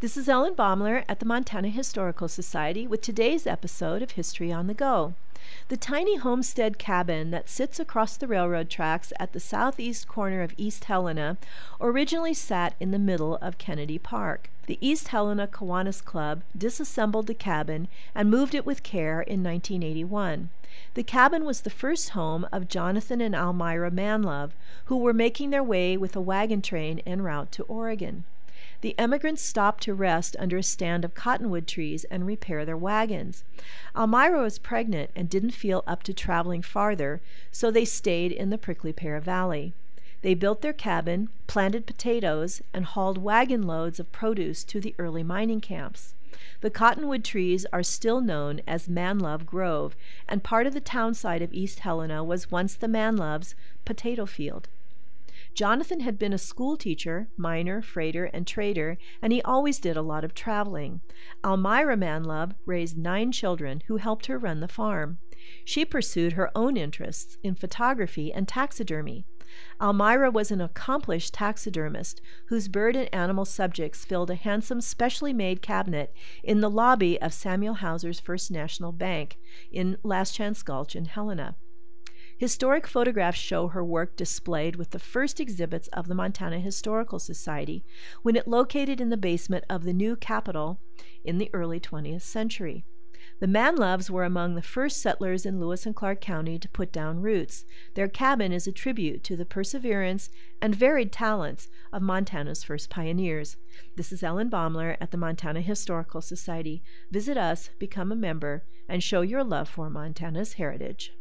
This is Ellen Baumler at the Montana Historical Society with today's episode of History on the Go. The tiny homestead cabin that sits across the railroad tracks at the southeast corner of East Helena originally sat in the middle of Kennedy Park. The East Helena Kiwanis Club disassembled the cabin and moved it with care in 1981. The cabin was the first home of Jonathan and Almira Manlove, who were making their way with a wagon train en route to Oregon. The emigrants stopped to rest under a stand of cottonwood trees and repair their wagons. Almira was pregnant and didn't feel up to traveling farther, so they stayed in the Prickly Pear Valley. They built their cabin, planted potatoes, and hauled wagon loads of produce to the early mining camps. The cottonwood trees are still known as Manlove Grove, and part of the town site of East Helena was once the Manloves' potato field. Jonathan had been a school teacher, miner, freighter, and trader, and he always did a lot of traveling. Almira Manlove raised nine children who helped her run the farm. She pursued her own interests in photography and taxidermy. Almira was an accomplished taxidermist whose bird and animal subjects filled a handsome, specially made cabinet in the lobby of Samuel Hauser's First National Bank in Last Chance Gulch in Helena. Historic photographs show her work displayed with the first exhibits of the Montana Historical Society when it located in the basement of the new Capitol in the early 20th century. The Manloves were among the first settlers in Lewis and Clark County to put down roots. Their cabin is a tribute to the perseverance and varied talents of Montana's first pioneers. This is Ellen Baumler at the Montana Historical Society. Visit us, become a member, and show your love for Montana's heritage.